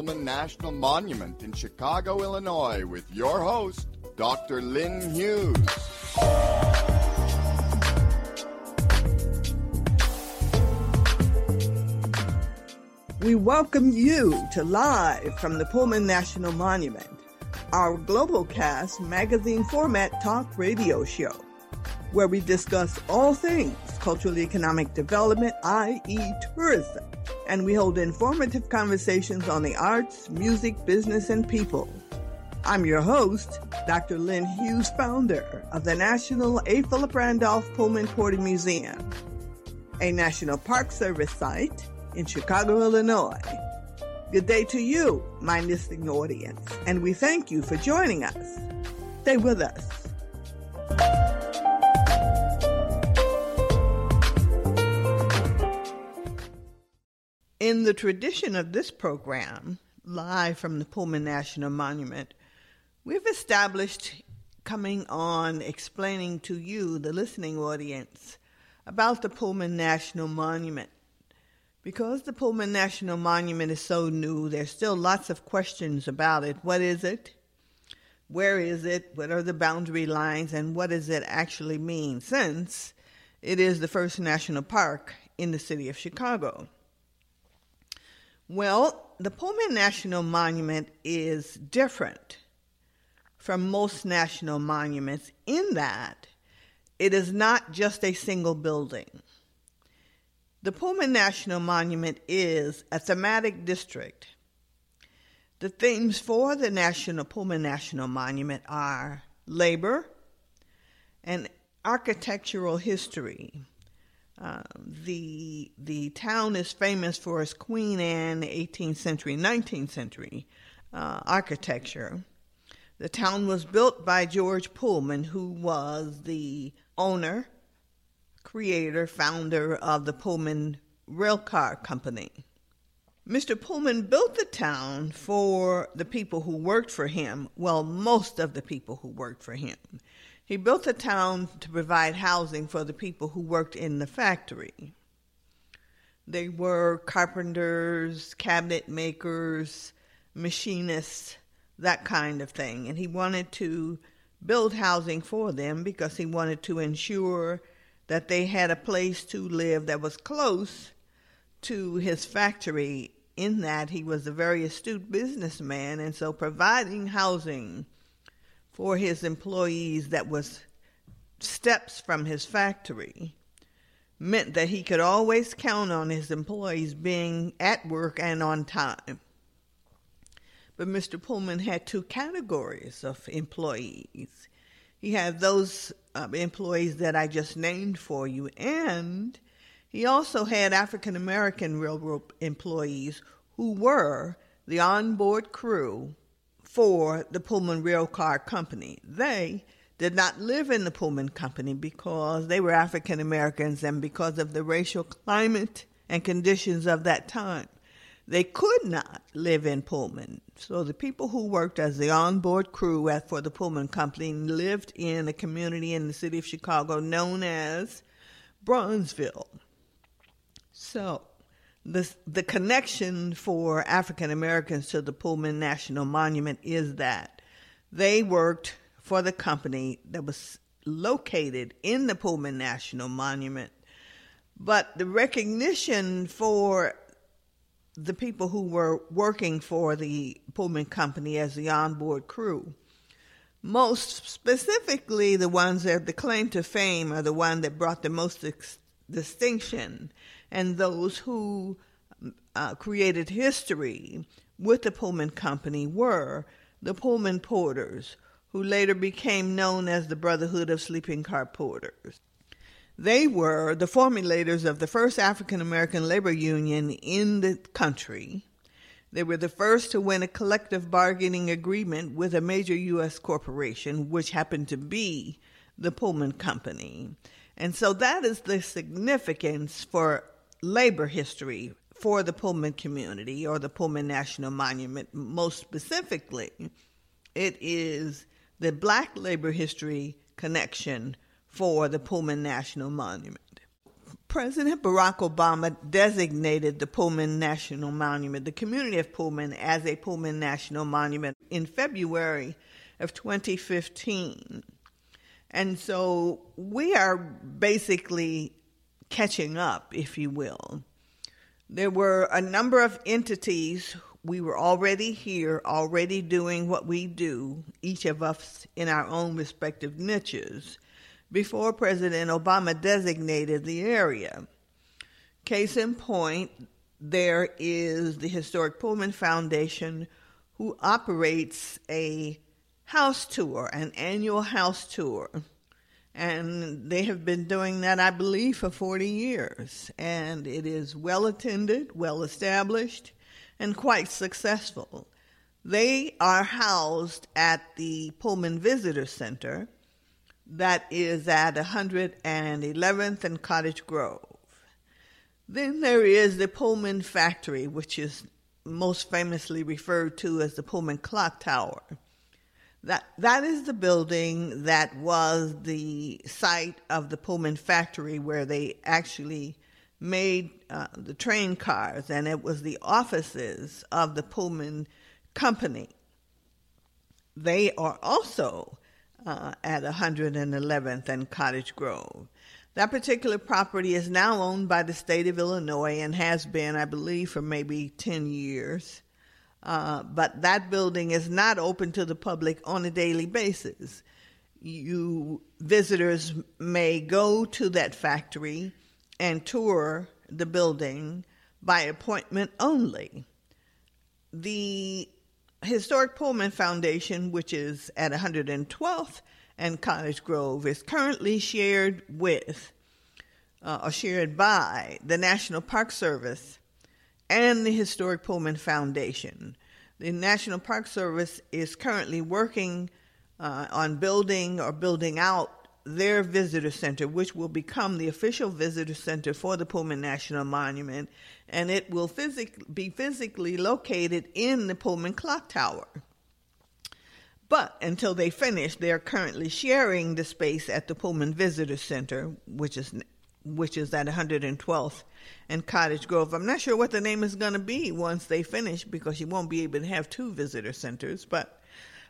Pullman National Monument in Chicago, Illinois, with your host, Dr. Lyn Hughes. We welcome you to Live from the Pullman National Monument, our global cast magazine format talk radio show, where we discuss all things cultural economic development, i.e., tourism, and we hold informative conversations on the arts, music, business, and people. I'm your host, Dr. Lyn Hughes, founder of the National A. Philip Randolph Pullman Porter Museum, a National Park Service site in Chicago, Illinois. Good day to you, my listening audience, and we thank you for joining us. Stay with us. In the tradition of this program, live from the Pullman National Monument, we've established coming on explaining to you, the listening audience, about the Pullman National Monument. Because the Pullman National Monument is so new, there's still lots of questions about it. What is it? Where is it? What are the boundary lines? And what does it actually mean since it is the first national park in the city of Chicago? Well, the Pullman National Monument is different from most national monuments in that it is not just a single building. The Pullman National Monument is a thematic district. The themes for the National Pullman National Monument are labor and architectural history, um, the the town is famous for its Queen Anne 18th century, 19th century uh, architecture. The town was built by George Pullman, who was the owner, creator, founder of the Pullman Railcar Company. Mr. Pullman built the town for the people who worked for him, well, most of the people who worked for him. He built a town to provide housing for the people who worked in the factory. They were carpenters, cabinet makers, machinists, that kind of thing. And he wanted to build housing for them because he wanted to ensure that they had a place to live that was close to his factory, in that he was a very astute businessman, and so providing housing for his employees that was steps from his factory meant that he could always count on his employees being at work and on time. But Mr. Pullman had two categories of employees. He had those uh, employees that I just named for you, and he also had African American railroad employees who were the onboard crew for the Pullman Railcar Company. They did not live in the Pullman Company because they were African Americans and because of the racial climate and conditions of that time. They could not live in Pullman. So the people who worked as the onboard crew for the Pullman Company lived in a community in the city of Chicago known as Bronzeville. So the the connection for African Americans to the Pullman National Monument is that they worked for the company that was located in the Pullman National Monument. But the recognition for the people who were working for the Pullman Company as the onboard crew, most specifically the ones that the claim to fame are the one that brought the most ex- distinction and those who uh, created history with the Pullman Company were the Pullman Porters, who later became known as the Brotherhood of Sleeping Car Porters. They were the formulators of the first African American labor union in the country. They were the first to win a collective bargaining agreement with a major U.S. corporation, which happened to be the Pullman Company. And so that is the significance for labor history for the Pullman community or the Pullman National Monument. Most specifically, it is the black labor history connection for the Pullman National Monument. President Barack Obama designated the Pullman National Monument, the community of Pullman, as a Pullman National Monument in February of 2015. And so we are basically catching up, if you will. There were a number of entities. We were already here, already doing what we do, each of us in our own respective niches before President Obama designated the area. Case in point, there is the Historic Pullman Foundation, who operates a house tour, an annual house tour. And they have been doing that, I believe, for 40 years. And it is well attended, well established, and quite successful. They are housed at the Pullman Visitor Center, that is at 111th and Cottage Grove. Then there is the Pullman Factory, which is most famously referred to as the Pullman Clock Tower. That, that is the building that was the site of the Pullman Factory where they actually made uh, the train cars, and it was the offices of the Pullman Company. They are also uh, at 111th and Cottage Grove. That particular property is now owned by the state of Illinois and has been, I believe, for maybe 10 years. Uh, but that building is not open to the public on a daily basis. You visitors may go to that factory and tour the building by appointment only. The Historic Pullman Foundation, which is at 112th and Cottage Grove, is currently shared with uh, or shared by the National Park Service and the Historic Pullman Foundation. The National Park Service is currently working uh, on building or building out their visitor center, which will become the official visitor center for the Pullman National Monument, and it will physic- be physically located in the Pullman Clock Tower. But until they finish, they are currently sharing the space at the Pullman Visitor Center, which is which is at 112th and Cottage Grove. I'm not sure what the name is going to be once they finish because you won't be able to have two visitor centers, but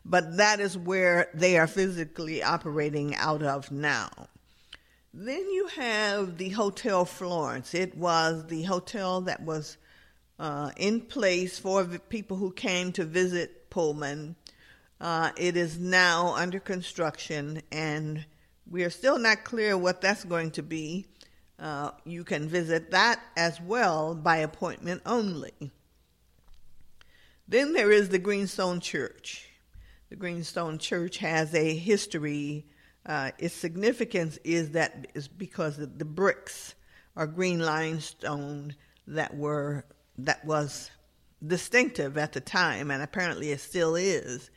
but that is where they are physically operating out of now. Then you have the Hotel Florence. It was the hotel that was uh, in place for people who came to visit Pullman. Uh, it is now under construction, and we are still not clear what that's going to be. Uh, you can visit that as well by appointment only. Then there is the Greenstone Church. The Greenstone Church has a history. Uh, its significance is that is because the bricks are green limestone that were that was distinctive at the time, and apparently it still is.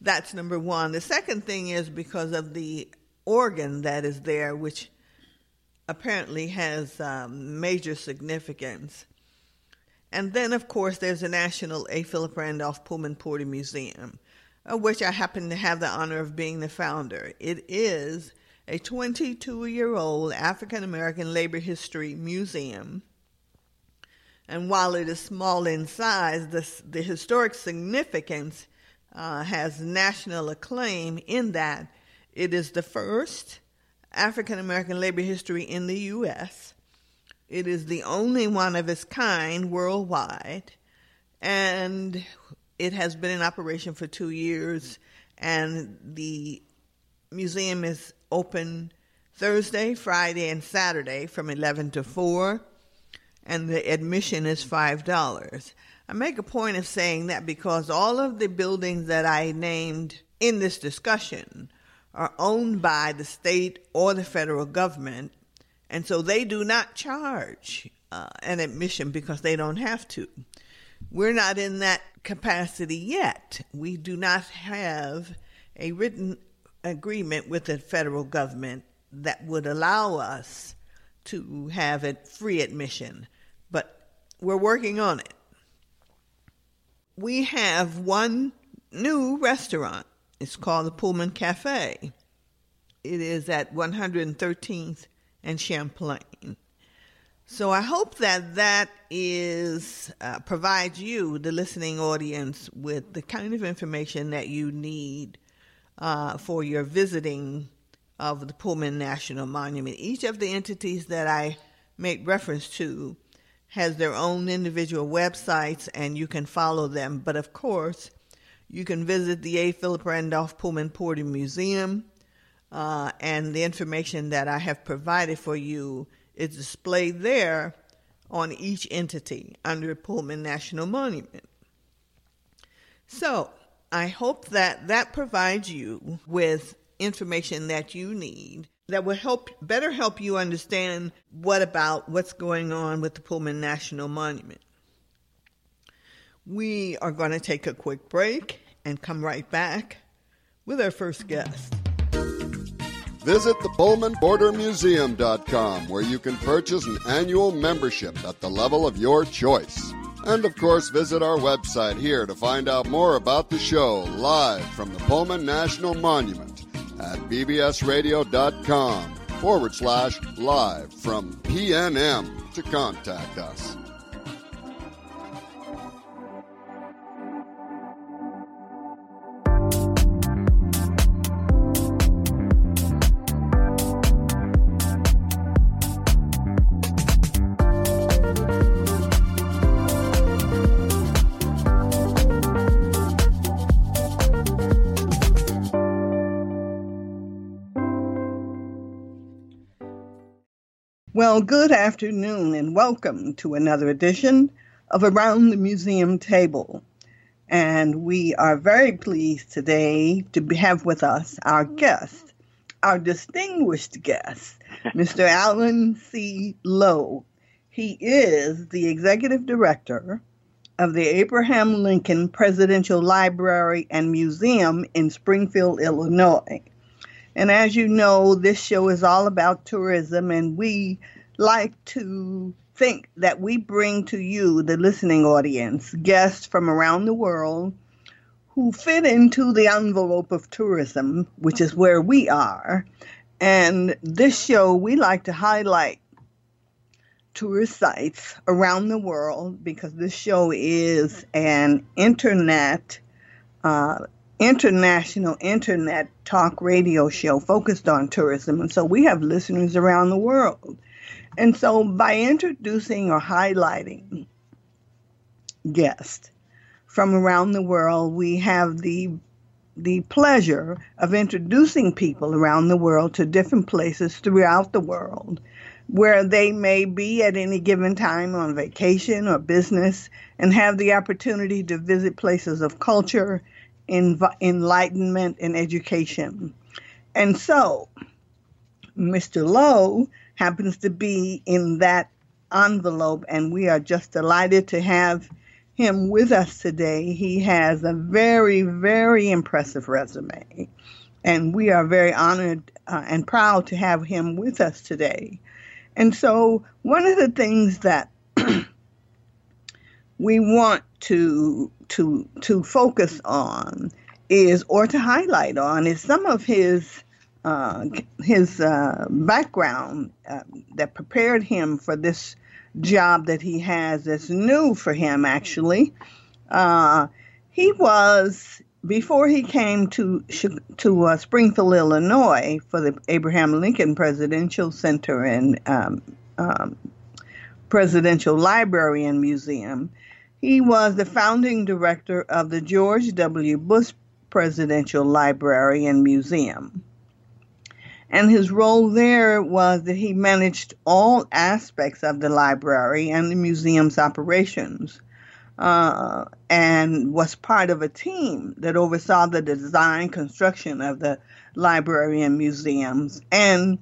That's number one. The second thing is because of the organ that is there, which apparently has um, major significance. And then, of course, there's the National A. Philip Randolph Pullman Porter Museum of which I happen to have the honor of being the founder. It is a 22 year old African American labor history museum. And while it is small in size, the, the historic significance uh, has national acclaim in that it is the first African American labor history in the U.S. It is the only one of its kind worldwide. And it has been in operation for two years, and the museum is open Thursday, Friday, and Saturday from 11 to 4, and the admission is $5. I make a point of saying that because all of the buildings that I named in this discussion are owned by the state or the federal government, and so they do not charge uh, an admission because they don't have to. We're not in that capacity yet. We do not have a written agreement with the federal government that would allow us to have a free admission, but we're working on it. We have one new restaurant. It's called the Pullman Cafe. It is at 113th and Champlain. So I hope that that is uh, provides you, the listening audience, with the kind of information that you need uh, for your visiting of the Pullman National Monument. Each of the entities that I make reference to has their own individual websites, and you can follow them. But of course, you can visit the A. Philip Randolph Pullman Porter Museum, uh, and the information that I have provided for you is displayed there on each entity under Pullman National Monument. So, I hope that that provides you with information that you need that will help better help you understand what about what's going on with the Pullman National Monument. We are going to take a quick break and come right back with our first guest. Visit the PullmanPorterMuseum.com where you can purchase an annual membership at the level of your choice. And of course, visit our website here to find out more about the show live from the Pullman National Monument at bbsradio.com forward slash live from PNM to contact us. Well, good afternoon and welcome to another edition of Around the Museum Table. And we are very pleased today to have with us our guest, our distinguished guest, Mr. Alan C. Lowe. He is the executive director of the Abraham Lincoln Presidential Library and Museum in Springfield, Illinois. And as you know, this show is all about tourism, and we like to think that we bring to you, the listening audience, guests from around the world who fit into the envelope of tourism, which is where we are. And this show, we like to highlight tourist sites around the world because this show is an internet uh, international internet talk radio show focused on tourism. And so we have listeners around the world. And so by introducing or highlighting guests from around the world, we have the the pleasure of introducing people around the world to different places throughout the world where they may be at any given time on vacation or business and have the opportunity to visit places of culture env- enlightenment, and education. And so, Mr. Lowe happens to be in that envelope, and we are just delighted to have him with us today. He has a very, very impressive resume, and we are very honored uh, and proud to have him with us today. And so, one of the things that we want to to to focus on is or to highlight on is some of his uh, his uh, background uh, that prepared him for this job that he has that's new for him actually. Uh, he was before he came to to uh, Springfield, Illinois, for the Abraham Lincoln Presidential Center and um, um, Presidential Library and Museum, he was the founding director of the George W. Bush Presidential Library and Museum. And his role there was that he managed all aspects of the library and the museum's operations. Uh, and was part of a team that oversaw the design construction of the library and museums. And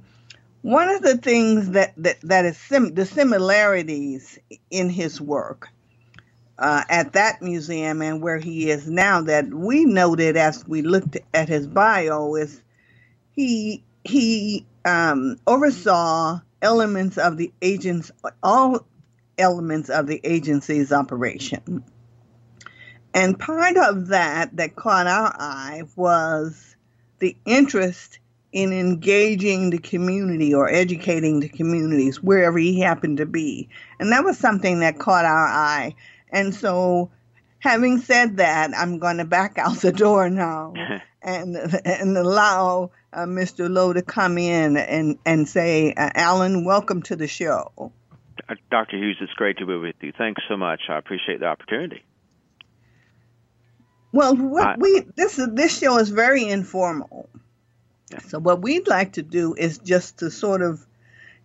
one of the things that that, that is sim- the similarities in his work uh, at that museum and where he is now that we noted as we looked at his bio is he he um, oversaw elements of the agents all elements of the agency's operation and part of that that caught our eye was the interest in engaging the community or educating the communities wherever he happened to be. And that was something that caught our eye. And so, having said that, I'm going to back out the door now and and allow uh, Mr. Lowe to come in and and say, uh, Alan, welcome to the show. Uh, Dr. Hughes, it's great to be with you. Thanks so much. I appreciate the opportunity. Well, what I, we this this show is very informal. Yeah. So what we'd like to do is just to sort of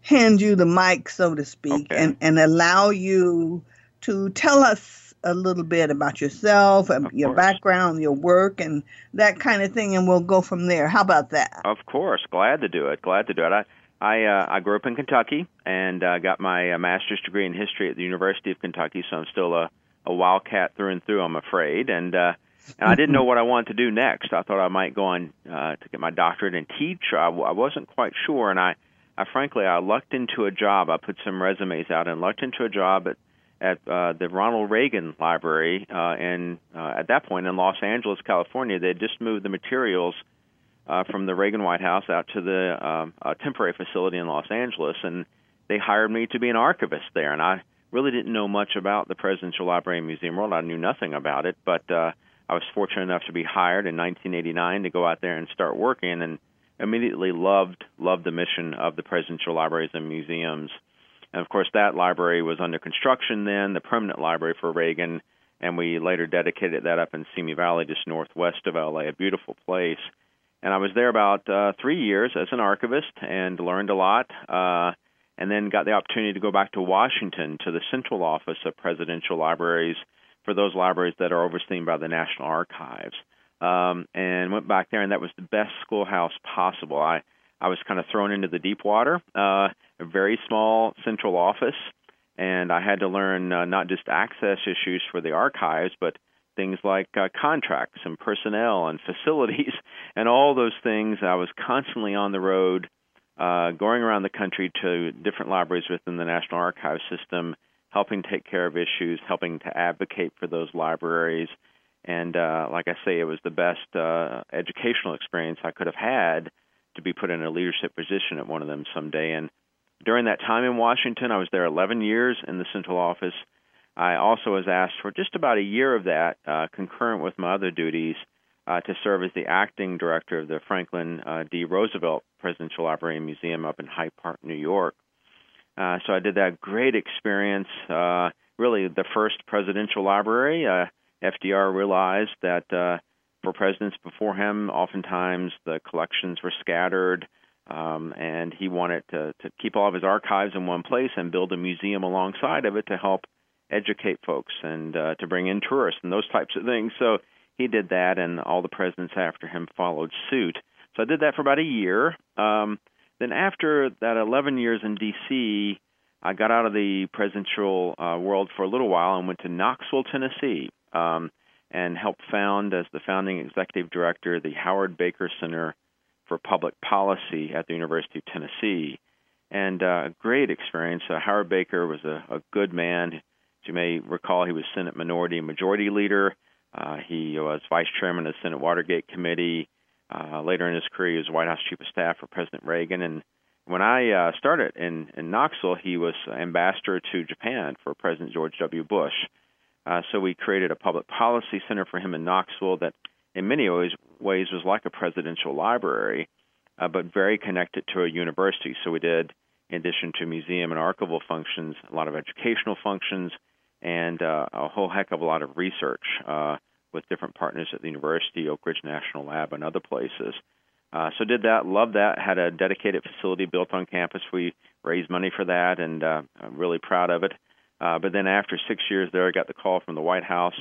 hand you the mic, so to speak, okay. and, and allow you to tell us a little bit about yourself, of your course. background, your work, and that kind of thing, and we'll go from there. How about that? Of course, glad to do it. Glad to do it. I I, uh, I grew up in Kentucky and uh, got my uh, master's degree in history at the University of Kentucky, so I'm still a, a wildcat through and through, I'm afraid. And uh, and I didn't know what I wanted to do next. I thought I might go on uh, to get my doctorate and teach. I, I wasn't quite sure, and I, I frankly, I lucked into a job. I put some resumes out and lucked into a job at at uh, the Ronald Reagan Library, uh, and uh, at that point in Los Angeles, California, they had just moved the materials uh, from the Reagan White House out to the um, uh, temporary facility in Los Angeles, and they hired me to be an archivist there. And I really didn't know much about the Presidential Library and Museum world. I knew nothing about it, but uh, I was fortunate enough to be hired in 1989 to go out there and start working, and immediately loved loved the mission of the Presidential Libraries and Museums. And of course, that library was under construction then, the permanent library for Reagan, and we later dedicated that up in Simi Valley, just northwest of LA, a beautiful place. And I was there about uh, three years as an archivist and learned a lot. Uh, and then got the opportunity to go back to Washington to the central office of presidential libraries for those libraries that are overseen by the National Archives. Um, and went back there, and that was the best schoolhouse possible. I I was kind of thrown into the deep water, uh, a very small central office, and I had to learn uh, not just access issues for the archives, but things like uh, contracts and personnel and facilities and all those things. I was constantly on the road, uh, going around the country to different libraries within the National Archives system helping take care of issues, helping to advocate for those libraries. And uh, like I say, it was the best uh, educational experience I could have had to be put in a leadership position at one of them someday. And during that time in Washington, I was there 11 years in the central office. I also was asked for just about a year of that, uh, concurrent with my other duties, uh, to serve as the acting director of the Franklin uh, D. Roosevelt Presidential Library and Museum up in Hyde Park, New York. Uh, so I did that great experience. Uh, really, the first presidential library. Uh, FDR realized that uh, for presidents before him, oftentimes the collections were scattered, um, and he wanted to, to keep all of his archives in one place and build a museum alongside of it to help educate folks and uh, to bring in tourists and those types of things. So he did that, and all the presidents after him followed suit. So I did that for about a year. Um, then after that 11 years in D.C., I got out of the presidential uh, world for a little while and went to Knoxville, Tennessee, um, and helped found as the founding executive director the Howard Baker Center for Public Policy at the University of Tennessee. And uh, a great experience. Uh, Howard Baker was a, a good man. As you may recall, he was Senate Minority and Majority Leader. Uh, he was vice chairman of the Senate Watergate Committee. Uh, later in his career, he was White House Chief of Staff for President Reagan. And when I uh, started in, in Knoxville, he was ambassador to Japan for President George W. Bush. Uh, so we created a public policy center for him in Knoxville that, in many ways, was like a presidential library, uh, but very connected to a university. So we did, in addition to museum and archival functions, a lot of educational functions and uh, a whole heck of a lot of research. Uh, with different partners at the university, Oak Ridge National Lab, and other places. Uh, so did that, loved that. Had a dedicated facility built on campus. We raised money for that, and uh, I'm really proud of it. Uh, but then after six years there, I got the call from the White House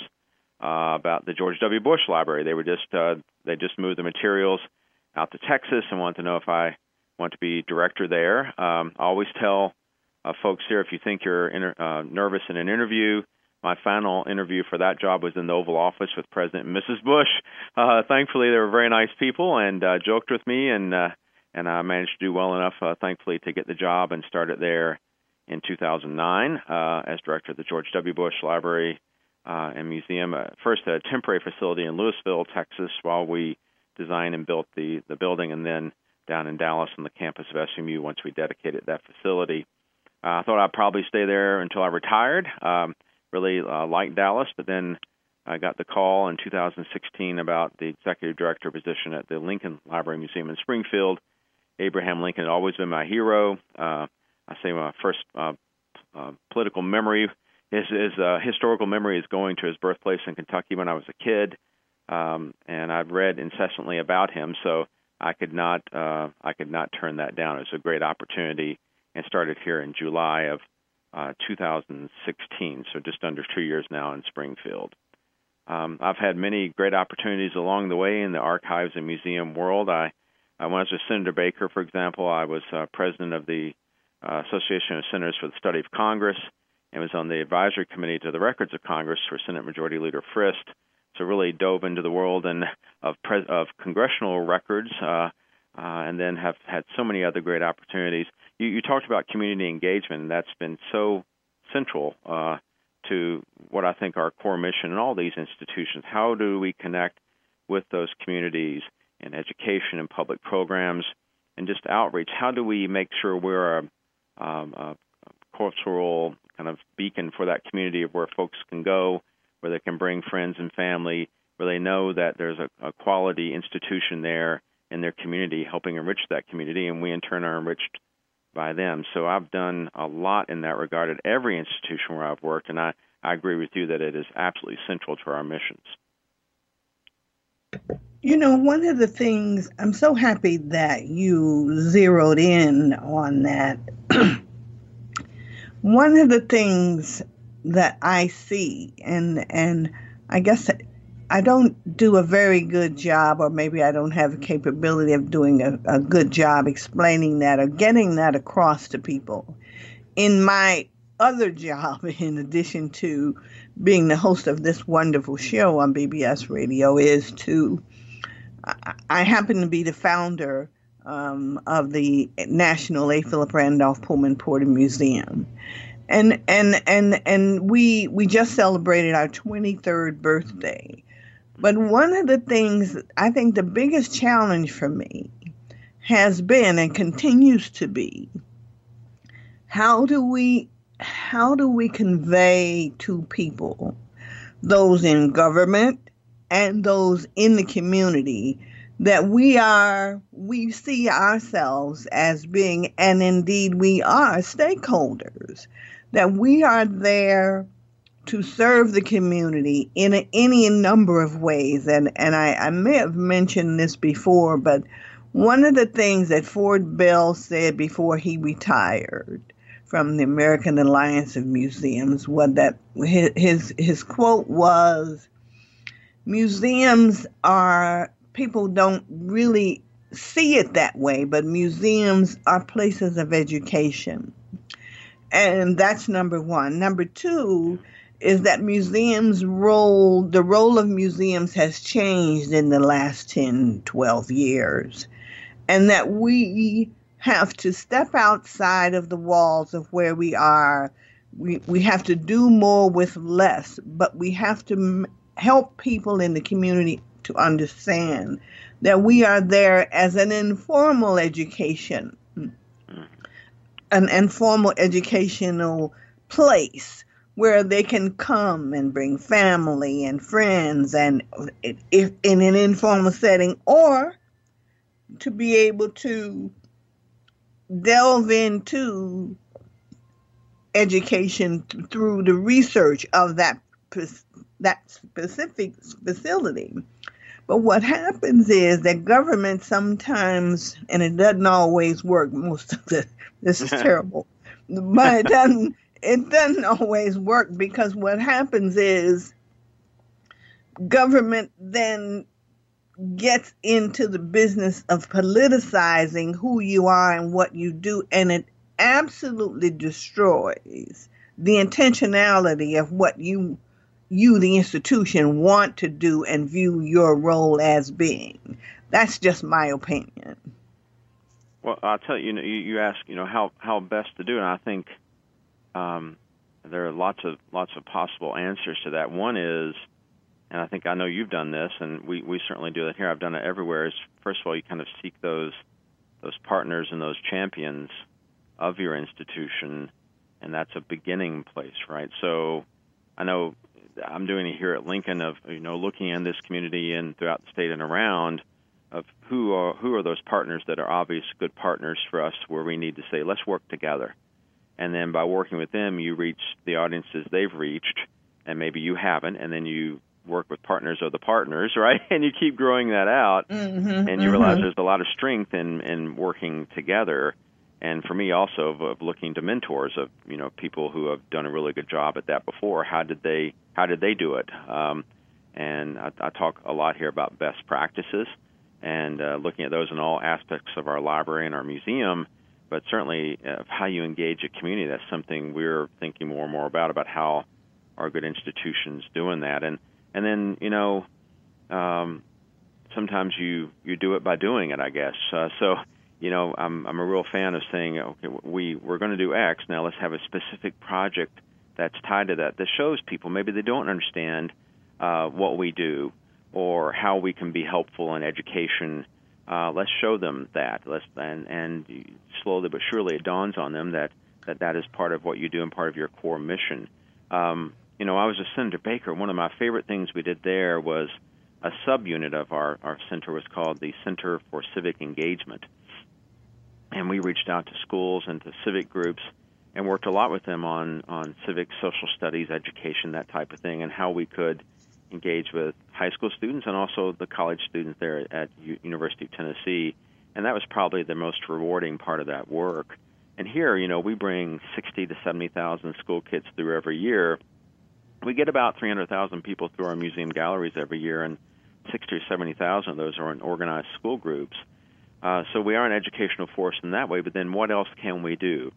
uh, about the George W. Bush Library. They were just uh, they just moved the materials out to Texas and wanted to know if I want to be director there. Um, I always tell uh, folks here if you think you're inter- uh, nervous in an interview, my final interview for that job was in the Oval Office with President and Mrs. Bush. Uh, thankfully, they were very nice people and uh, joked with me, and uh, and I managed to do well enough, uh, thankfully, to get the job and start it there in 2009 uh, as director of the George W. Bush Library uh, and Museum. Uh, first, a temporary facility in Lewisville, Texas, while we designed and built the the building, and then down in Dallas on the campus of SMU once we dedicated that facility. Uh, I thought I'd probably stay there until I retired. Um, really uh, liked Dallas, but then I got the call in 2016 about the executive director position at the Lincoln Library Museum in Springfield. Abraham Lincoln had always been my hero. Uh, I say my first uh, uh, political memory, his, his uh, historical memory is going to his birthplace in Kentucky when I was a kid, um, and I've read incessantly about him. So I could not uh, I could not turn that down. It was a great opportunity, and started here in July of uh, 2016. So just under two years now in Springfield. Um, I've had many great opportunities along the way in the archives and museum world. I, I when I was with Senator Baker, for example, I was uh, president of the uh, Association of Centers for the Study of Congress and was on the advisory committee to the Records of Congress for Senate Majority Leader Frist. So really dove into the world and of of congressional records, uh, uh, and then have had so many other great opportunities. You, you talked about community engagement, and that's been so central uh, to what I think our core mission in all these institutions. How do we connect with those communities in education and public programs and just outreach? How do we make sure we're a, um, a cultural kind of beacon for that community of where folks can go, where they can bring friends and family, where they know that there's a, a quality institution there in their community helping enrich that community, and we in turn are enriched by them. So I've done a lot in that regard at every institution where I've worked, and I, I agree with you that it is absolutely central to our missions. You know, one of the things I'm so happy that you zeroed in on that. one of the things that I see, and and I guess I don't do a very good job, or maybe I don't have the capability of doing a, a good job explaining that or getting that across to people. In my other job, in addition to being the host of this wonderful show on BBS Radio, is to I happen to be the founder um, of the National A. Philip Randolph Pullman Porter Museum and and and and we we just celebrated our 23rd birthday but one of the things I think the biggest challenge for me has been and continues to be how do we how do we convey to people those in government and those in the community that we are we see ourselves as being and indeed we are stakeholders that we are there to serve the community in a, any number of ways. And, and I, I may have mentioned this before, but one of the things that Ford Bell said before he retired from the American Alliance of Museums was that his, his quote was Museums are, people don't really see it that way, but museums are places of education. And that's number one. Number two, is that museums role the role of museums has changed in the last 10 12 years and that we have to step outside of the walls of where we are. We, we have to do more with less but we have to m- help people in the community to understand that we are there as an informal education an informal educational place where they can come and bring family and friends and if in an informal setting or to be able to delve into education through the research of that that specific facility. But what happens is that government sometimes and it doesn't always work most of the this is terrible but it doesn't it doesn't always work because what happens is government then gets into the business of politicizing who you are and what you do, and it absolutely destroys the intentionality of what you you the institution want to do and view your role as being that's just my opinion well i'll tell you you know you, you ask you know how how best to do it and i think um, there are lots of lots of possible answers to that. One is, and I think I know you've done this, and we we certainly do that here. I've done it everywhere. Is first of all, you kind of seek those those partners and those champions of your institution, and that's a beginning place, right? So I know I'm doing it here at Lincoln of you know looking in this community and throughout the state and around of who are who are those partners that are obvious good partners for us where we need to say let's work together and then by working with them you reach the audiences they've reached and maybe you haven't and then you work with partners of the partners right? And you keep growing that out mm-hmm, and you mm-hmm. realize there's a lot of strength in in working together. And for me also of, of looking to mentors of you know people who have done a really good job at that before how did they how did they do it? Um, and I, I talk a lot here about best practices and uh, looking at those in all aspects of our library and our museum but certainly uh, how you engage a community. That's something we're thinking more and more about about how are good institutions doing that. And and then you know um, sometimes you you do it by doing it I guess uh, so you know, I'm I'm a real fan of saying, okay, we we're going to do X. Now let's have a specific project that's tied to that that shows people maybe they don't understand uh, what we do or how we can be helpful in education. Uh, let's show them that. Let's and and slowly but surely it dawns on them that that that is part of what you do and part of your core mission. Um, you know, I was a Senator Baker. One of my favorite things we did there was a subunit of our our center was called the Center for Civic Engagement. And we reached out to schools and to civic groups and worked a lot with them on on civic social studies education that type of thing and how we could engage with high school students and also the college students there at U- University of Tennessee. And that was probably the most rewarding part of that work. And here you know we bring 60 to 70,000 school kids through every year we get about 300,000 people through our museum galleries every year and 60 or 70,000 of those are in organized school groups uh, so we are an educational force in that way, but then what else can we do?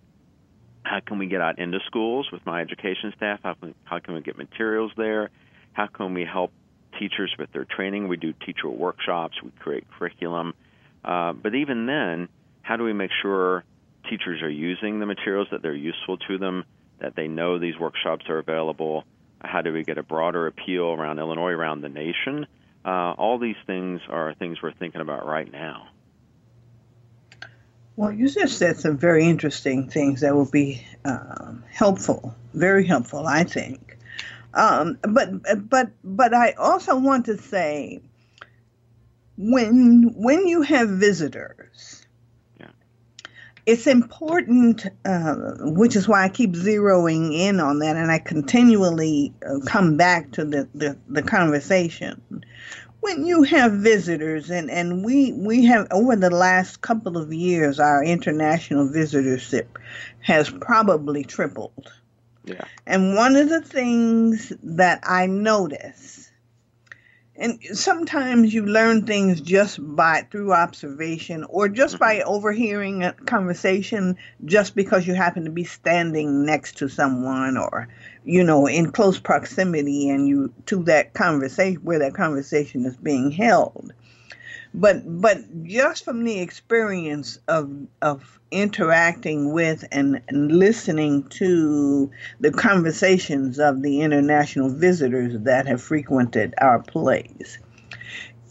How can we get out into schools with my education staff? How can, how can we get materials there? How can we help teachers with their training? We do teacher workshops, we create curriculum. Uh, but even then, how do we make sure teachers are using the materials, that they're useful to them, that they know these workshops are available? How do we get a broader appeal around Illinois, around the nation? Uh, all these things are things we're thinking about right now. Well, you just said some very interesting things that will be um, helpful, very helpful, I think. Um, but but but I also want to say, when when you have visitors. It's important, uh, which is why I keep zeroing in on that, and I continually uh, come back to the, the, the conversation when you have visitors and, and we we have over the last couple of years our international visitorship has probably tripled yeah. and one of the things that i notice and sometimes you learn things just by through observation or just by mm-hmm. overhearing a conversation just because you happen to be standing next to someone or you know in close proximity and you to that conversation where that conversation is being held but but just from the experience of of interacting with and, and listening to the conversations of the international visitors that have frequented our place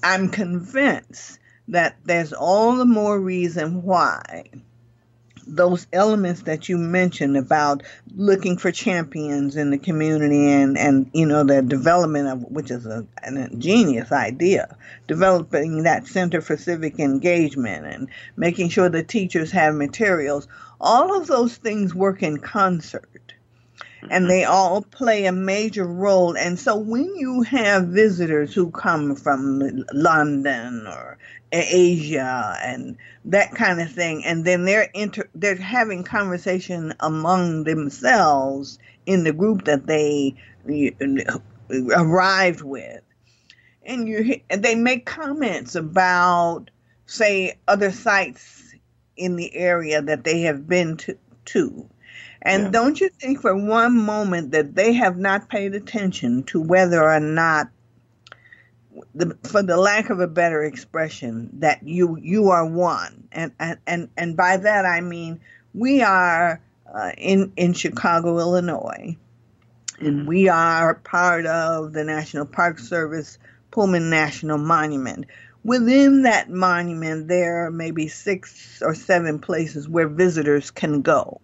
i'm convinced that there's all the more reason why those elements that you mentioned about looking for champions in the community and, and you know the development of which is a, an ingenious idea developing that center for civic engagement and making sure the teachers have materials all of those things work in concert and mm-hmm. they all play a major role. And so when you have visitors who come from London or Asia and that kind of thing, and then they're inter- they're having conversation among themselves in the group that they arrived with, and you and they make comments about say other sites in the area that they have been to, to. And yeah. don't you think for one moment that they have not paid attention to whether or not the, for the lack of a better expression that you you are one and and and, and by that I mean we are uh, in in Chicago Illinois and we are part of the National Park Service Pullman National Monument within that monument, there are maybe six or seven places where visitors can go.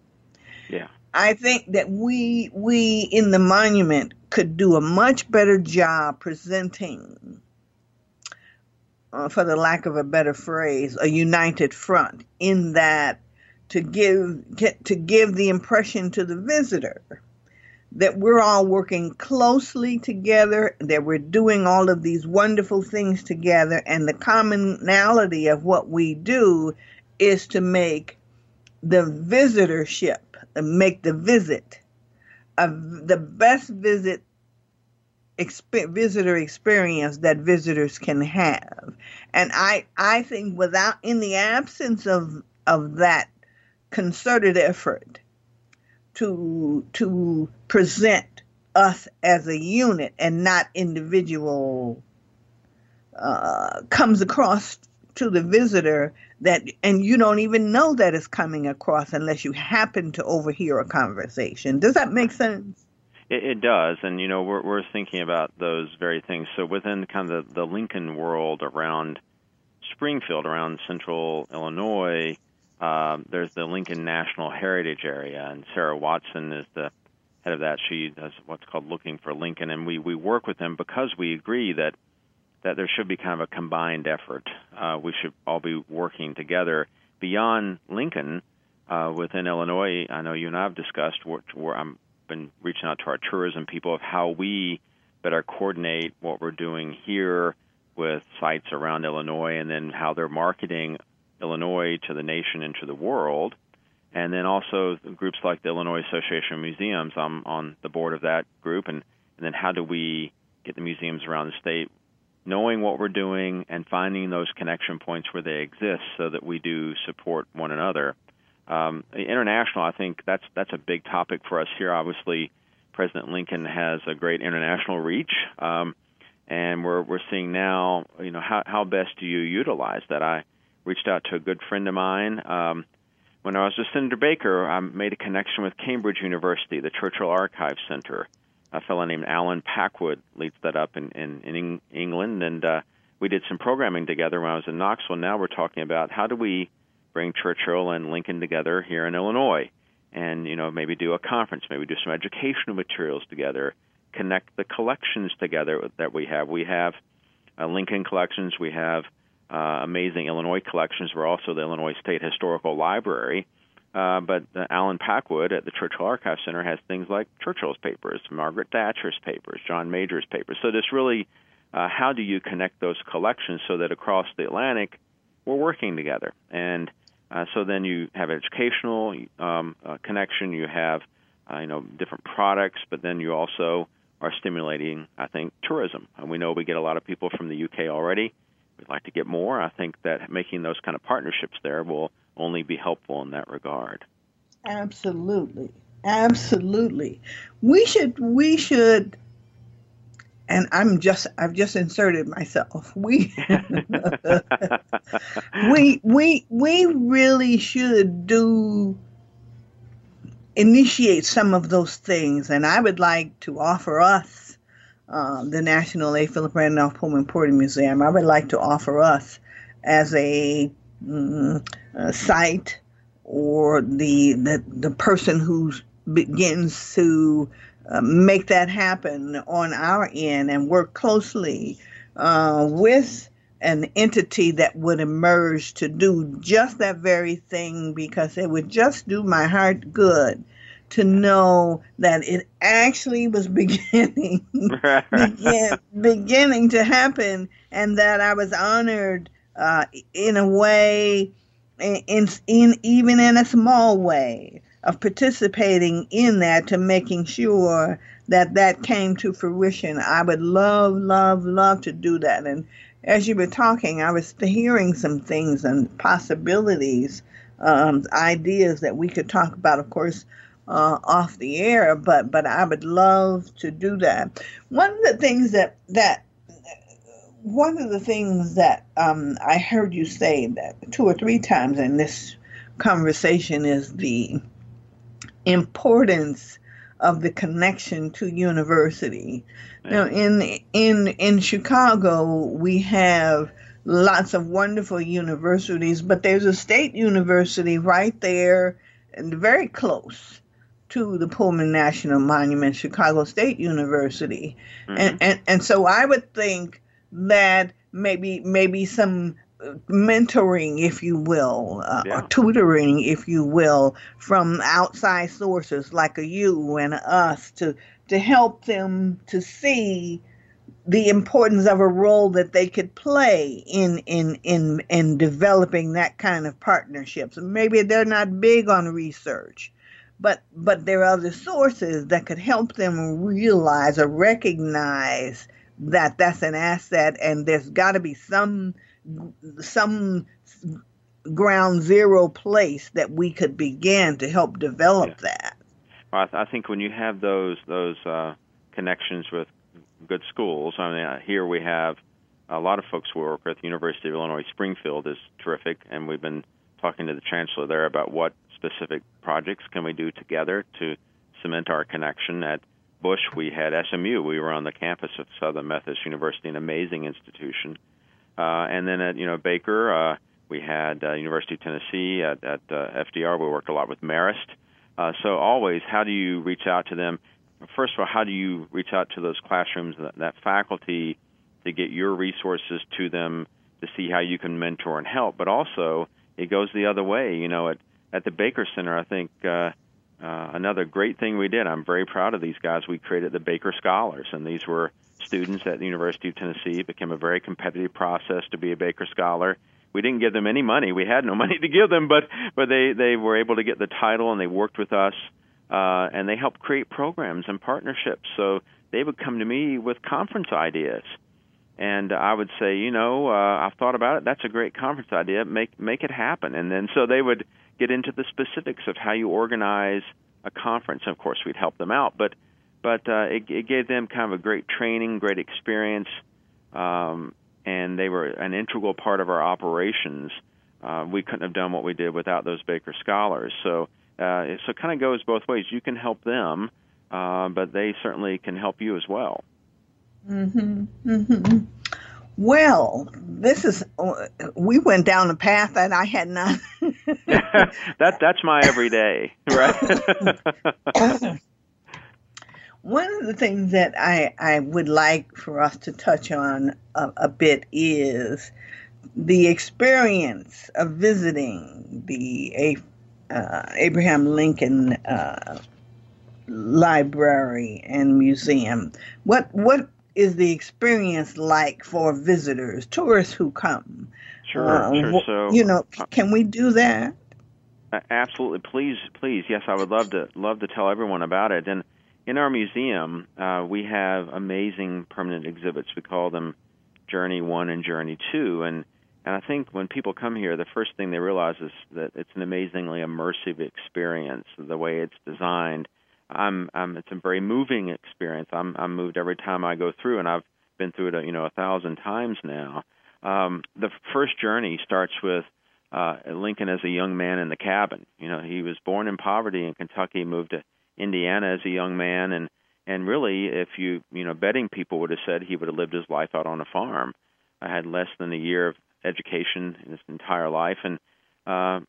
Yeah. I think that we we in the monument could do a much better job presenting, uh, for the lack of a better phrase, a united front in that to give to give the impression to the visitor that we're all working closely together, that we're doing all of these wonderful things together, and the commonality of what we do is to make the visitorship, make the visit of the best visit exp- visitor experience that visitors can have. And I I think without in the absence of of that concerted effort to to present us as a unit and not individual uh, comes across to the visitor that and you don't even know that it's coming across unless you happen to overhear a conversation does that make sense it, it does and you know we're we're thinking about those very things so within kind of the, the lincoln world around springfield around central illinois um, there's the Lincoln National Heritage Area, and Sarah Watson is the head of that. She does what's called Looking for Lincoln, and we we work with them because we agree that that there should be kind of a combined effort. Uh, we should all be working together beyond Lincoln uh, within Illinois. I know you and I have discussed where, where I've been reaching out to our tourism people of how we better coordinate what we're doing here with sites around Illinois, and then how they're marketing Illinois to the nation and to the world. And then also groups like the Illinois Association of Museums. I'm on the board of that group. And, and then how do we get the museums around the state knowing what we're doing and finding those connection points where they exist so that we do support one another. Um, international, I think that's that's a big topic for us here. Obviously, President Lincoln has a great international reach, um, and we're we're seeing now, you know, how how best do you utilize that? I reached out to a good friend of mine. Um, when I was with Senator Baker, I made a connection with Cambridge University, the Churchill Archive Center. A fellow named Alan Packwood leads that up in, in, in England, and uh, we did some programming together when I was in Knoxville. Now we're talking about how do we bring Churchill and Lincoln together here in Illinois, and you know maybe do a conference, maybe do some educational materials together, connect the collections together that we have. We have uh, Lincoln collections, we have uh, amazing Illinois collections. We're also the Illinois State Historical Library. Uh, but uh, Alan Packwood at the Churchill Archive Center has things like Churchill's papers, Margaret Thatcher's papers, John Major's papers. So this really, uh, how do you connect those collections so that across the Atlantic we're working together? And uh, so then you have educational um, uh, connection, you have uh, you know different products, but then you also are stimulating, I think, tourism. And we know we get a lot of people from the UK already we'd like to get more. I think that making those kind of partnerships there will only be helpful in that regard. Absolutely. Absolutely. We should we should and I'm just I've just inserted myself. We we we we really should do initiate some of those things and I would like to offer us um, the National A. Philip Randolph Pullman Porter Museum, I would like to offer us as a, mm, a site or the, the, the person who begins to uh, make that happen on our end and work closely uh, with an entity that would emerge to do just that very thing because it would just do my heart good to know that it actually was beginning begin, beginning to happen and that I was honored uh, in a way in, in even in a small way of participating in that to making sure that that came to fruition. I would love, love, love to do that. And as you were talking, I was hearing some things and possibilities, um, ideas that we could talk about. Of course, uh, off the air, but but I would love to do that. One of the things that that one of the things that um, I heard you say that two or three times in this conversation is the importance of the connection to university. Now, in in in Chicago, we have lots of wonderful universities, but there's a state university right there and very close to the Pullman National Monument, Chicago State University. Mm-hmm. And, and and so I would think that maybe maybe some mentoring, if you will, uh, yeah. or tutoring, if you will, from outside sources like a you and a us to to help them to see the importance of a role that they could play in in in in developing that kind of partnerships. Maybe they're not big on research, but but there are other sources that could help them realize or recognize that that's an asset, and there's got to be some some ground zero place that we could begin to help develop yeah. that. Well, I, th- I, think when you have those those uh, connections with good schools, I mean, uh, here we have a lot of folks we work with. University of Illinois Springfield is terrific, and we've been talking to the chancellor there about what specific projects can we do together to cement our connection. At Bush, we had SMU. We were on the campus of Southern Methodist University, an amazing institution uh, and then at you know Baker, uh, we had uh, University of Tennessee at, at uh, FDR. We worked a lot with Marist. Uh, so always, how do you reach out to them? First of all, how do you reach out to those classrooms, that, that faculty, to get your resources to them to see how you can mentor and help? But also, it goes the other way. You know, at at the Baker Center, I think uh, uh, another great thing we did. I'm very proud of these guys. We created the Baker Scholars, and these were students at the University of Tennessee. It became a very competitive process to be a Baker Scholar. We didn't give them any money. We had no money to give them, but but they they were able to get the title and they worked with us uh, and they helped create programs and partnerships. So they would come to me with conference ideas, and I would say, you know, uh, I've thought about it. That's a great conference idea. Make make it happen. And then so they would get into the specifics of how you organize a conference. And of course, we'd help them out, but but uh, it, it gave them kind of a great training, great experience, um, and they were an integral part of our operations. Uh, we couldn't have done what we did without those Baker scholars. So, uh, so it kind of goes both ways. You can help them, uh, but they certainly can help you as well. Mm-hmm. Mm-hmm. Well, this is we went down a path that I had not. that that's my everyday, right? One of the things that I, I would like for us to touch on a, a bit is the experience of visiting the uh, Abraham Lincoln uh, Library and Museum. What what is the experience like for visitors, tourists who come? Sure, uh, sure. So you know, can we do that? Absolutely, please, please. Yes, I would love to love to tell everyone about it. And in our museum, uh, we have amazing permanent exhibits. We call them Journey One and Journey Two, and and I think when people come here, the first thing they realize is that it's an amazingly immersive experience. The way it's designed, I'm, I'm it's a very moving experience. I'm I'm moved every time I go through, and I've been through it, you know, a thousand times now. Um, the first journey starts with uh, Lincoln as a young man in the cabin. You know, he was born in poverty in Kentucky, moved to Indiana as a young man, and and really, if you you know, betting people would have said he would have lived his life out on a farm. I had less than a year of education in his entire life, and uh,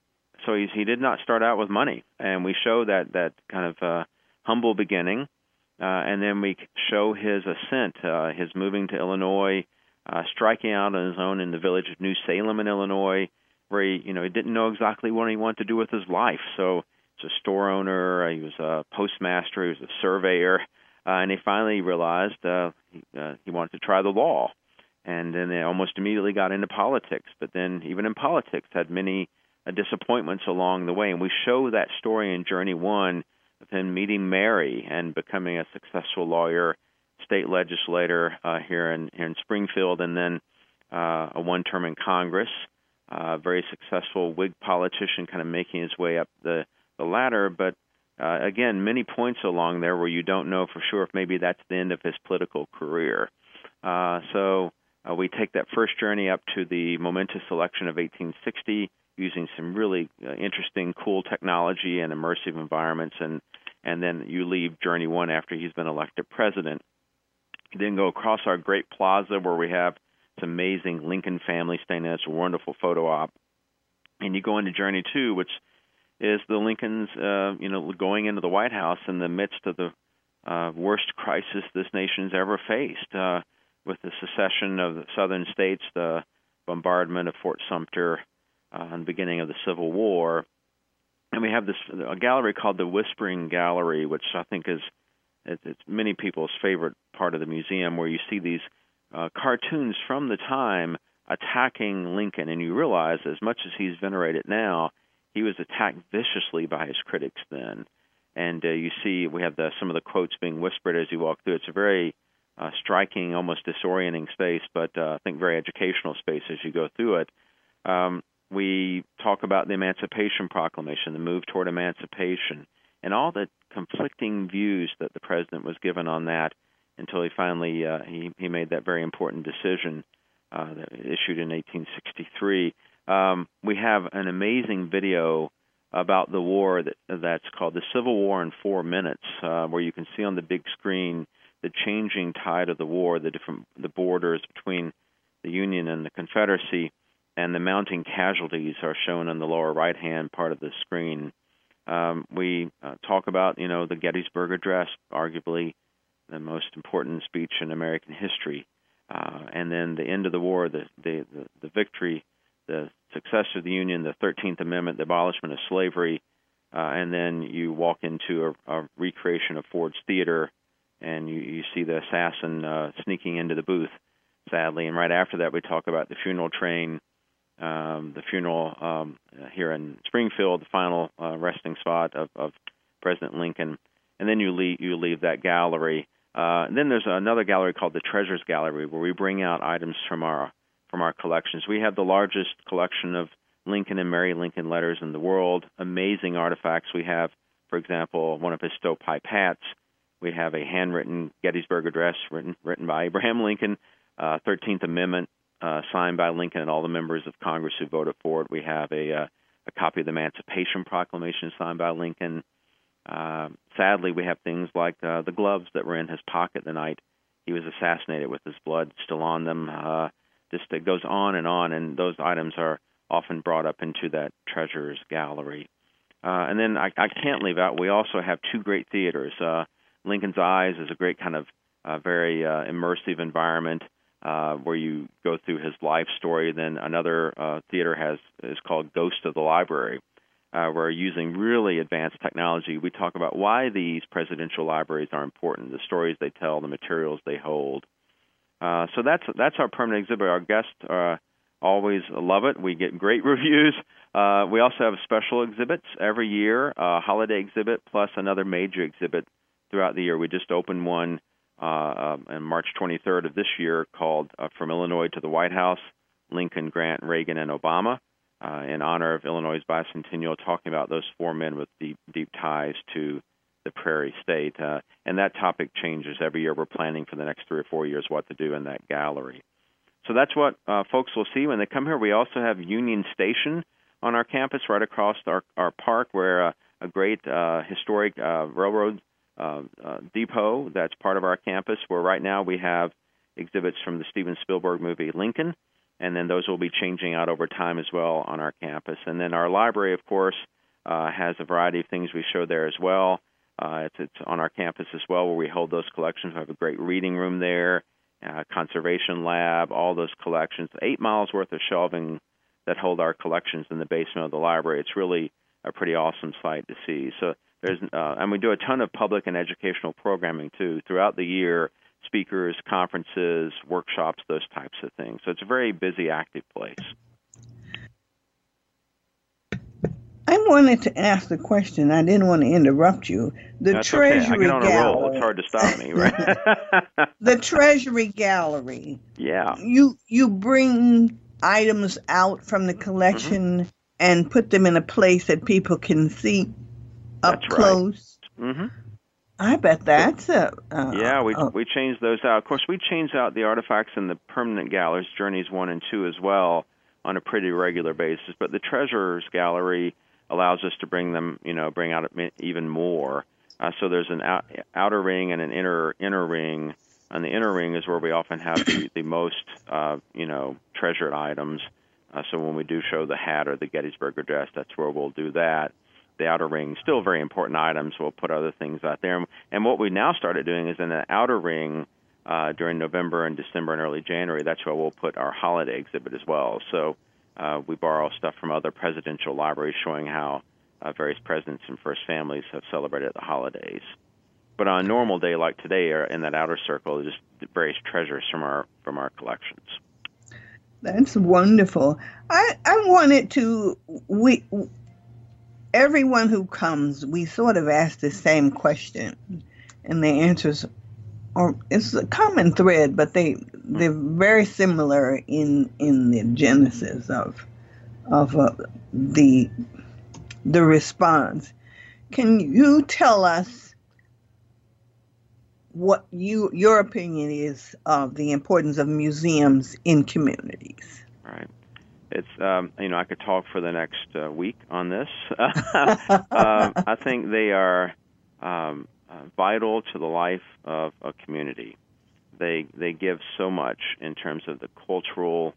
so he's, he did not start out with money. And we show that that kind of uh, humble beginning, uh, and then we show his ascent, uh, his moving to Illinois, uh, striking out on his own in the village of New Salem in Illinois, where he you know he didn't know exactly what he wanted to do with his life, so a store owner. He was a postmaster. He was a surveyor, uh, and he finally realized uh, he, uh, he wanted to try the law. And then they almost immediately got into politics. But then, even in politics, had many uh, disappointments along the way. And we show that story in Journey One of him meeting Mary and becoming a successful lawyer, state legislator uh, here in here in Springfield, and then uh, a one term in Congress. Uh, very successful Whig politician, kind of making his way up the the ladder, but uh, again, many points along there where you don't know for sure if maybe that's the end of his political career. Uh, so uh, we take that first journey up to the momentous election of 1860 using some really uh, interesting, cool technology and immersive environments, and and then you leave journey one after he's been elected president. You then go across our great plaza where we have this amazing Lincoln family staying there. It's a wonderful photo op. And you go into Journey Two, which is the Lincolns, uh, you know, going into the White House in the midst of the uh, worst crisis this nation's ever faced, uh, with the secession of the southern states, the bombardment of Fort Sumter, uh, and beginning of the Civil War. And we have this a gallery called the Whispering Gallery, which I think is it's many people's favorite part of the museum, where you see these uh, cartoons from the time attacking Lincoln, and you realize as much as he's venerated now, he was attacked viciously by his critics then. And uh, you see, we have the, some of the quotes being whispered as you walk through. It's a very uh, striking, almost disorienting space, but uh, I think very educational space as you go through it. Um, we talk about the Emancipation Proclamation, the move toward emancipation, and all the conflicting views that the president was given on that until he finally uh, he he made that very important decision uh, that issued in 1863. Um, we have an amazing video about the war that that's called the Civil War in Four Minutes, uh, where you can see on the big screen the changing tide of the war, the different the borders between the Union and the Confederacy, and the mounting casualties are shown on the lower right hand part of the screen. Um, we uh, talk about you know the Gettysburg Address, arguably the most important speech in American history, uh, and then the end of the war, the the the, the victory, the success of the Union, the Thirteenth Amendment, the abolishment of slavery, uh, and then you walk into a, a recreation of Ford's Theater, and you, you see the assassin uh, sneaking into the booth, sadly, and right after that we talk about the funeral train. Um, the funeral um, here in Springfield, the final uh, resting spot of, of President Lincoln, and then you leave you leave that gallery, uh, and then there's another gallery called the Treasures Gallery, where we bring out items from our from our collections. We have the largest collection of Lincoln and Mary Lincoln letters in the world. Amazing artifacts. We have, for example, one of his stovepipe hats. We have a handwritten Gettysburg Address written written by Abraham Lincoln, uh, 13th Amendment uh, signed by Lincoln and all the members of Congress who voted for it. We have a uh, a copy of the Emancipation Proclamation signed by Lincoln. Uh, sadly, we have things like uh, the gloves that were in his pocket the night he was assassinated, with his blood still on them. Uh, just it goes on and on, and those items are often brought up into that treasures gallery. Uh, and then I, I can't leave out. We also have two great theaters. Uh, Lincoln's Eyes is a great kind of uh, very uh, immersive environment uh, where you go through his life story. Then another uh, theater has is called Ghost of the Library, uh, we're using really advanced technology. We talk about why these presidential libraries are important, the stories they tell, the materials they hold. Uh, so that's that's our permanent exhibit. Our guests uh, always love it. We get great reviews. Uh, we also have special exhibits every year, a holiday exhibit plus another major exhibit throughout the year. We just opened one uh, um, on March 23rd of this year called uh, "From Illinois to the White House: Lincoln, Grant, Reagan, and Obama." uh, in honor of Illinois' bicentennial, talking about those four men with deep, deep ties to the Prairie State. Uh, and that topic changes every year. We're planning for the next three or four years what to do in that gallery. So that's what uh, folks will see when they come here. We also have Union Station on our campus, right across our, our park, where uh, a great uh, historic uh, railroad uh, uh, depot that's part of our campus. Where right now we have exhibits from the Steven Spielberg movie Lincoln, and then those will be changing out over time as well on our campus. And then our library, of course, uh, has a variety of things we show there as well. Uh, it's, it's on our campus as well where we hold those collections. We have a great reading room there, uh, conservation lab, all those collections. Eight miles worth of shelving that hold our collections in the basement of the library. It's really a pretty awesome sight to see. So there's, uh, and we do a ton of public and educational programming too throughout the year speakers, conferences, workshops, those types of things. So it's a very busy, active place. I wanted to ask the question. I didn't want to interrupt you. The That's Treasury okay. I get on Gallery. A roll. It's hard to stop me, right? the Treasury Gallery. Yeah. You you bring items out from the collection mm-hmm. and put them in a place that people can see up That's close. Right. Mm-hmm. I bet that's a. Uh, yeah, we uh, we changed those out. Of course, we change out the artifacts in the permanent galleries, Journeys One and Two, as well, on a pretty regular basis. But the Treasures Gallery allows us to bring them, you know, bring out even more. Uh, so there's an out, outer ring and an inner inner ring And the inner ring is where we often have the, the most, uh, you know, treasured items. Uh, so when we do show the hat or the Gettysburg Address, that's where we'll do that. The outer ring, still very important items. We'll put other things out there. And what we now started doing is in the outer ring uh, during November and December and early January, that's where we'll put our holiday exhibit as well. So uh, we borrow stuff from other presidential libraries showing how uh, various presidents and first families have celebrated the holidays. But on a normal day like today, or in that outer circle, just various treasures from our from our collections. That's wonderful. I I wanted to we everyone who comes, we sort of ask the same question, and the answers are it's a common thread, but they they're very similar in in the genesis of of uh, the the response. Can you tell us what you your opinion is of the importance of museums in communities? Right. It's um, you know I could talk for the next uh, week on this. uh, I think they are um, uh, vital to the life of a community. They they give so much in terms of the cultural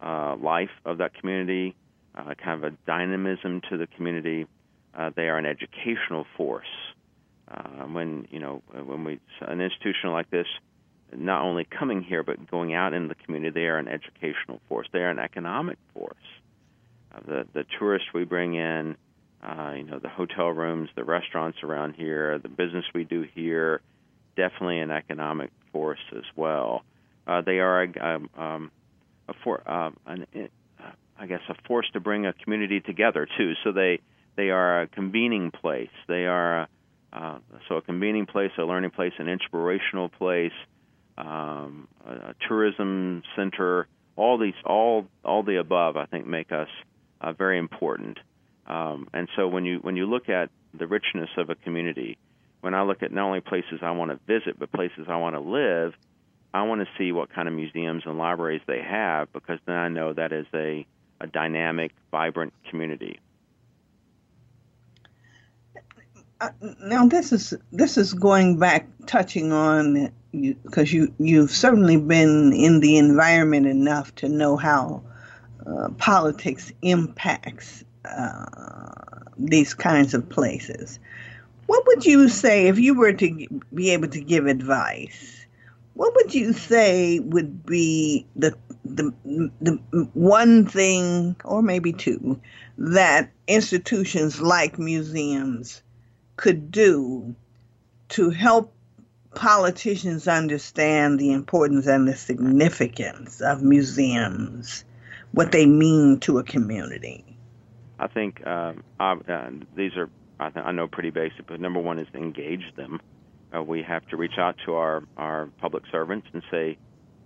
uh, life of that community, uh, kind of a dynamism to the community. Uh, they are an educational force. Uh, when you know when we an institution like this, not only coming here but going out in the community, they are an educational force. They are an economic force. The the tourists we bring in, uh, you know, the hotel rooms, the restaurants around here, the business we do here, definitely an economic force as well. Uh, they are a, um, um a for, uh, an, I guess, a force to bring a community together too. So they they are a convening place. They are uh, so a convening place, a learning place, an inspirational place, um, a, a tourism center. All these, all all the above, I think, make us uh, very important. Um, and so when you when you look at the richness of a community, when I look at not only places I want to visit, but places I want to live, I want to see what kind of museums and libraries they have because then I know that is a a dynamic, vibrant community. Uh, now this is this is going back touching on because you, you have certainly been in the environment enough to know how uh, politics impacts uh, these kinds of places. What would you say if you were to be able to give advice? What would you say would be the the the one thing or maybe two that institutions like museums could do to help politicians understand the importance and the significance of museums, what they mean to a community? I think um, uh, these are I, th- I know pretty basic, but number one is engage them. Uh, we have to reach out to our our public servants and say,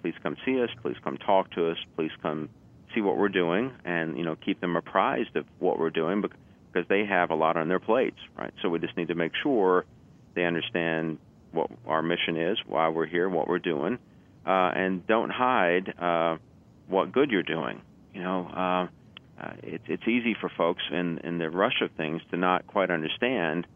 please come see us, please come talk to us, please come see what we're doing, and you know keep them apprised of what we're doing because they have a lot on their plates, right? So we just need to make sure they understand what our mission is, why we're here, what we're doing, uh, and don't hide uh, what good you're doing. You know, uh, uh, it's easy for folks in in the rush of things to not quite understand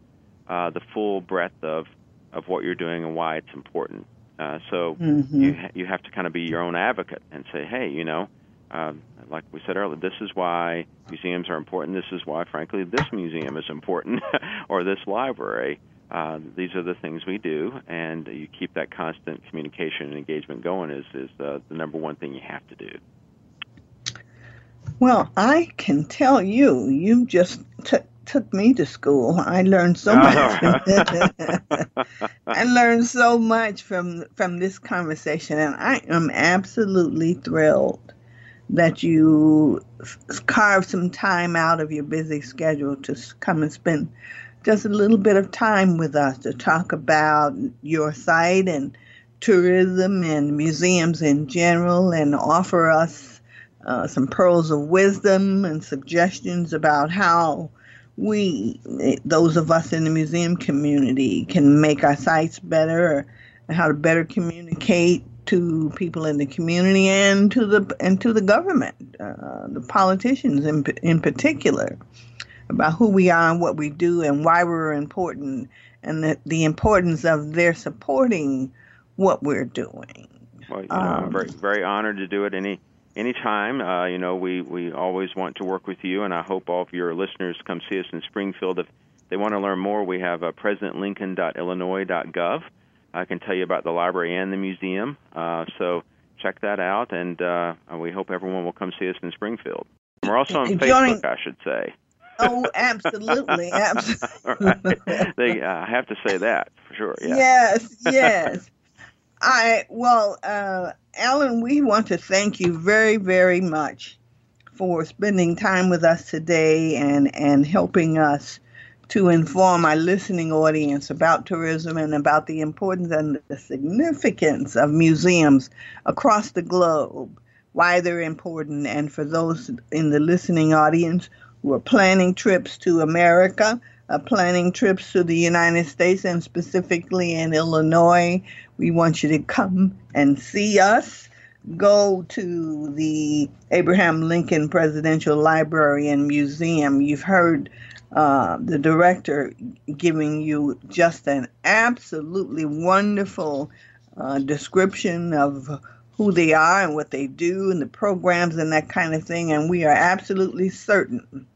uh, the full breadth of of what you're doing and why it's important. Uh, so mm-hmm. you ha- you have to kind of be your own advocate and say, hey, you know, uh, like we said earlier, this is why museums are important. This is why, frankly, this museum is important, or this library. Uh, these are the things we do, and you keep that constant communication and engagement going is is uh, the number one thing you have to do. Well, I can tell you, you just took took me to school. I learned so much. Oh. I learned so much from from this conversation, and I am absolutely thrilled that you carved some time out of your busy schedule to come and spend just a little bit of time with us to talk about your site and tourism and museums in general, and offer us uh, some pearls of wisdom and suggestions about how we, those of us in the museum community, can make our sites better, and how to better communicate to people in the community and to the and to the government, uh, the politicians in in particular, about who we are and what we do and why we're important, and the, the importance of their supporting what we're doing. Well, you know, um, I'm very, very honored to do it any anytime. Uh, you know, we, we always want to work with you, and I hope all of your listeners come see us in Springfield. If they want to learn more, we have uh, presidentlincoln.illinois.gov. I can tell you about the library and the museum. Uh, so check that out, and uh, we hope everyone will come see us in Springfield. We're also on Facebook, I should say. Oh, absolutely, absolutely. right. They, uh, I have to say that for sure. Yeah. Yes, yes. I well, uh, Alan, we want to thank you very, very much for spending time with us today and and helping us to inform our listening audience about tourism and about the importance and the significance of museums across the globe, why they're important, and for those in the listening audience who are planning trips to America, uh, planning trips to the United States, and specifically in Illinois, we want you to come and see us. Go to the Abraham Lincoln Presidential Library and Museum. You've heard uh, the director giving you just an absolutely wonderful uh, description of who they are and what they do and the programs and that kind of thing. And we are absolutely certain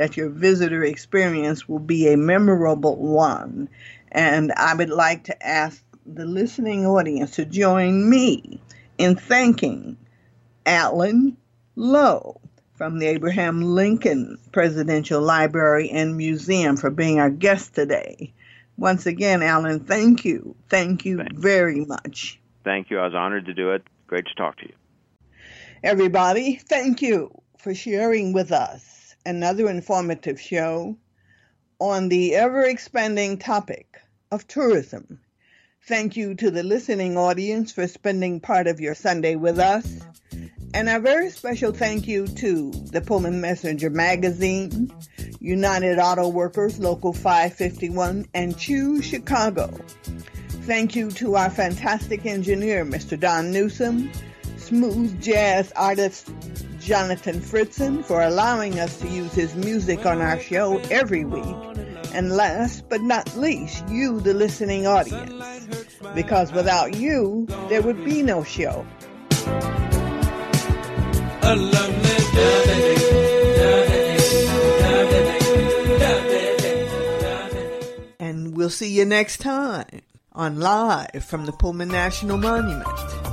that your visitor experience will be a memorable one. And I would like to ask the listening audience to join me in thanking Alan Lowe from the Abraham Lincoln Presidential Library and Museum for being our guest today. Once again, Alan, thank you. Thank you Thanks. very much. Thank you. I was honored to do it. Great to talk to you. Everybody, thank you for sharing with us another informative show on the ever expanding topic of tourism. Thank you to the listening audience for spending part of your Sunday with us. And a very special thank you to the Pullman Messenger Magazine, United Auto Workers Local 551, and Choose Chicago. Thank you to our fantastic engineer, Mr. Don Newsom, smooth jazz artist Jonathan Fritzen, for allowing us to use his music on our show every week. And last but not least, you, the listening audience. Because without you, there would be no show. And we'll see you next time on Live from the Pullman National Monument.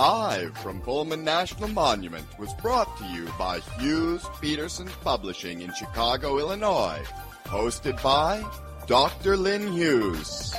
Live from Pullman National Monument was brought to you by Hughes Peterson Publishing in Chicago, Illinois. Hosted by Dr. Lyn Hughes.